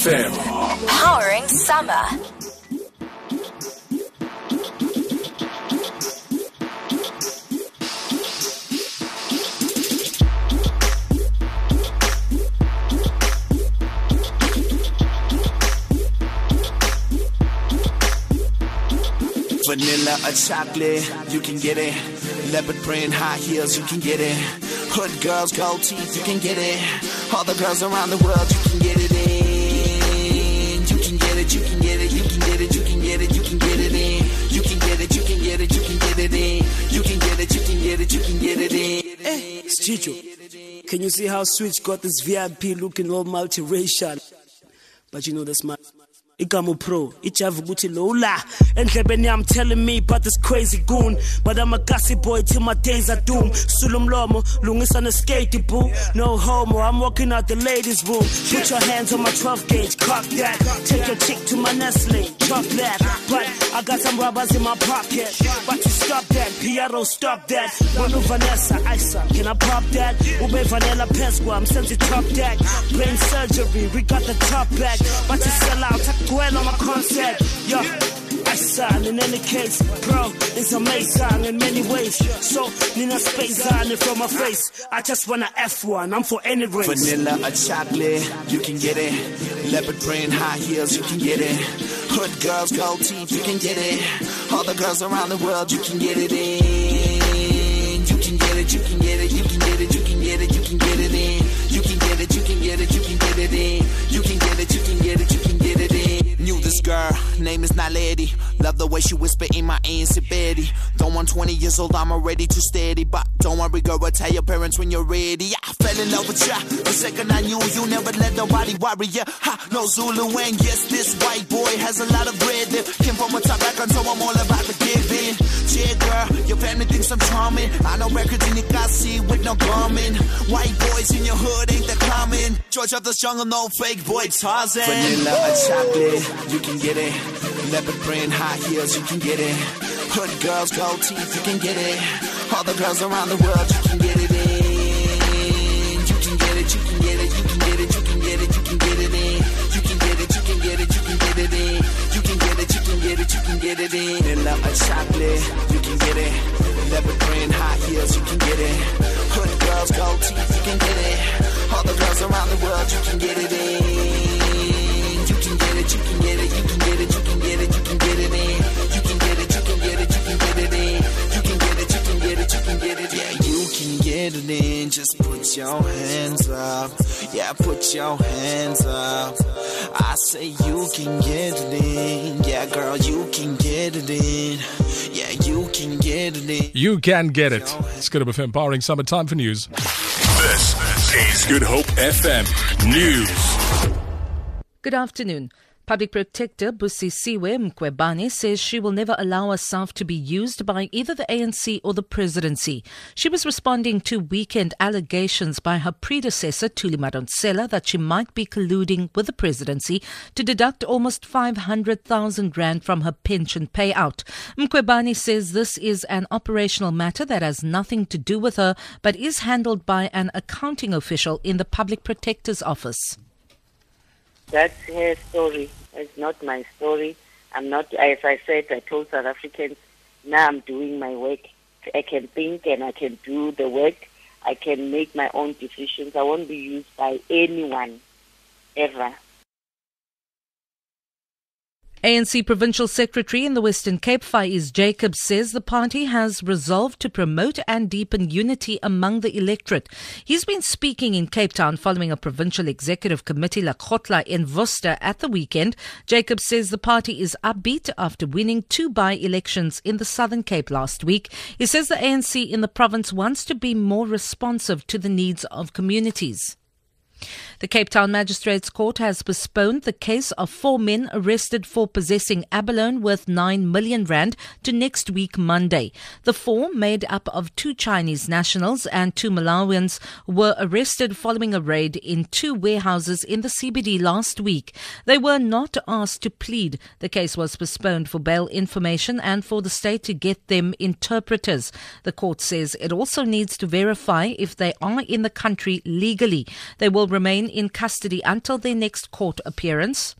FM. Powering summer. Vanilla or chocolate, you can get it. Leopard print, high heels, you can get it. Hood girls, gold teeth, you can get it. All the girls around the world, you can get it it, you can get it, you can get it, you can get it, you can get it in. You can get it, you can get it, you can get it in. You can get it, you can get it, you can get it in. Hey, it's Chicho. Can you see how Switch got this VIP looking all multiracial? But you know that's my igama pro ijava lola endlebeni yami telling me about this crazy goon but i'm a gassy boy till my days are doomed sulumlomo lungisa skate boo no homo i'm walking out the ladies room put your hands on my 12 gauge cock that your chick to my nestle. Chop that. But i got some rubbers in my pocket. But you stop that. Piero stop that. Wanu vanessa isa. Can i pop that? Ube vanilla pesqua i'm sent to top that. Brain surgery we got the top back. But you sell out dwell on my concept. Yeah. Sign in any case, bro. It's amazing in many ways. So, Nina space on it from my face. I just wanna F1, I'm for any race. Vanilla or chocolate, you can get it. Leopard print, high heels, you can get it. Hood girls, gold teeth, you can get it. All the girls around the world, you can get it in. Lady. Love the way she whisper in my ear, Betty. Though I'm 20 years old, I'm already too steady. But don't worry, girl, I'll tell your parents when you're ready. I fell in love with ya. The second I knew you, never let nobody worry ya. Ha, no Zulu and yes, this white boy has a lot of bread. Came from a top background, so I'm all about the giving. Yeah, girl, your family thinks I'm charming. I know records in the see with no garment. White boys in your hood ain't that common. George of the jungle, no fake boy Tarzan. Vanilla or chocolate you can get it. Leopard print, high heels, you can get it. Hood girls, gold teeth, you can get it. All the girls around the world, you can get it in. You can get it, you can get it, you can get it, you can get it, you can get it in. You can get it, you can get it, you can get it in. You can get it, you can get it, you can get it in. Vanilla or chocolate, you can get it. Leopard print, high heels, you can get it. Hood girls, gold teeth, you can get it. All the girls around the world, you can get it in get it in. Just put your hands up, yeah, put your hands up. I say you can get it in, yeah, girl, you can get it in. Yeah, you can get it in. You can get it. It's Good Hope FM powering summertime for news. This is Good Hope FM News. Good afternoon. Public Protector Busisiwe Mkhwebane says she will never allow herself to be used by either the ANC or the presidency. She was responding to weekend allegations by her predecessor Thuli Madonsela that she might be colluding with the presidency to deduct almost 500,000 rand from her pension payout. Mkhwebane says this is an operational matter that has nothing to do with her but is handled by an accounting official in the Public Protector's office. That's her story. It's not my story. I'm not, as I said, I told South Africans, now I'm doing my work. I can think and I can do the work. I can make my own decisions. I won't be used by anyone, ever. ANC Provincial Secretary in the Western Cape, Faiz Jacobs, says the party has resolved to promote and deepen unity among the electorate. He's been speaking in Cape Town following a provincial executive committee Lekgotla in Worcester at the weekend. Jacobs says the party is upbeat after winning two by-elections in the Southern Cape last week. He says the ANC in the province wants to be more responsive to the needs of communities. The Cape Town Magistrates Court has postponed the case of four men arrested for possessing abalone worth 9 million rand to next week Monday. The four, made up of two Chinese nationals and two Malawians, were arrested following a raid in two warehouses in the CBD last week. They were not asked to plead. The case was postponed for bail information and for the state to get them interpreters. The court says it also needs to verify if they are in the country legally. They will remain in custody until their next court appearance.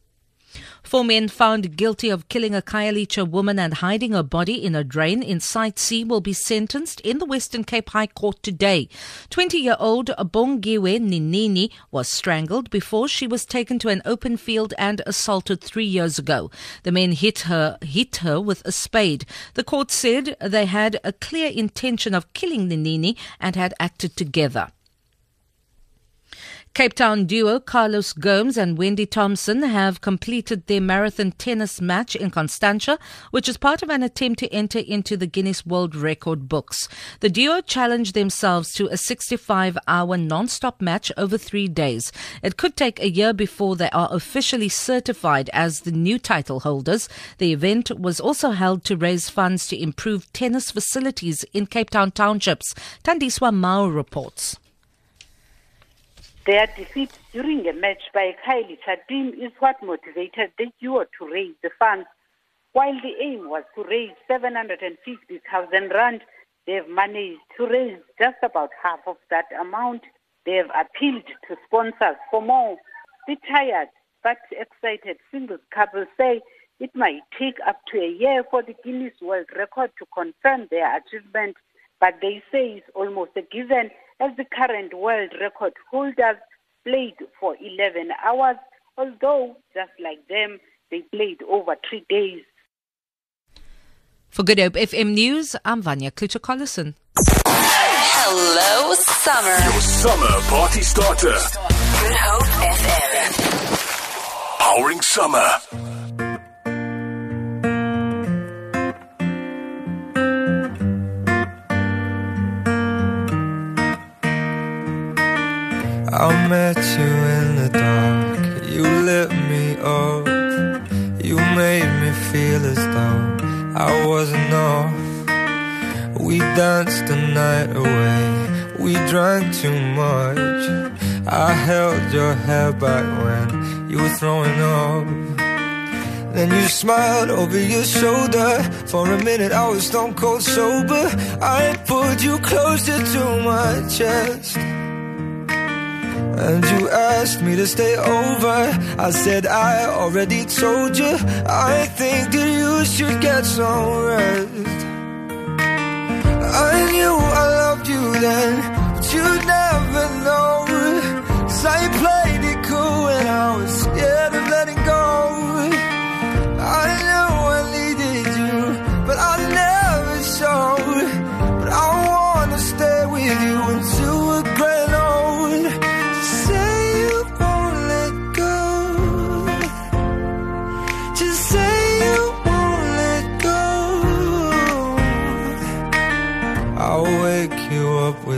Four men found guilty of killing a Khayelitsha woman and hiding her body in a drain in Site C will be sentenced in the Western Cape High Court today. 20-year-old Bongiwe Ninini was strangled before she was taken to an open field and assaulted three years ago. The men hit her, hit her with a spade. The court said they had a clear intention of killing Ninini and had acted together. Cape Town duo Carlos Gomes and Wendy Thompson have completed their marathon tennis match in Constantia, which is part of an attempt to enter into the Guinness World Record books. The duo challenged themselves to a 65 hour non stop match over three days. It could take a year before they are officially certified as the new title holders. The event was also held to raise funds to improve tennis facilities in Cape Town townships. Tandiswa Mao reports. Their defeat during a match by Khayelitsha team is what motivated the duo to raise the funds. While the aim was to raise 750,000 rand, they've managed to raise just about half of that amount. They've appealed to sponsors for more. The tired but excited singles couple say it might take up to a year for the Guinness World Record to confirm their achievement, but they say it's almost a given as the current world record holders played for 11 hours, although, just like them, they played over three days. For Good Hope FM News, I'm Vanya Klutcher-Collison. Hello, summer. Your summer party starter. Good Hope FM. Powering summer. As though I wasn't off. We danced the night away, we drank too much. I held your hair back when you were throwing up. Then you smiled over your shoulder. For a minute, I was stone cold sober. I pulled you closer to my chest. And you asked me to stay over. I said, I already told you. I think that you should get some rest. I knew I loved you then, but you'd never know.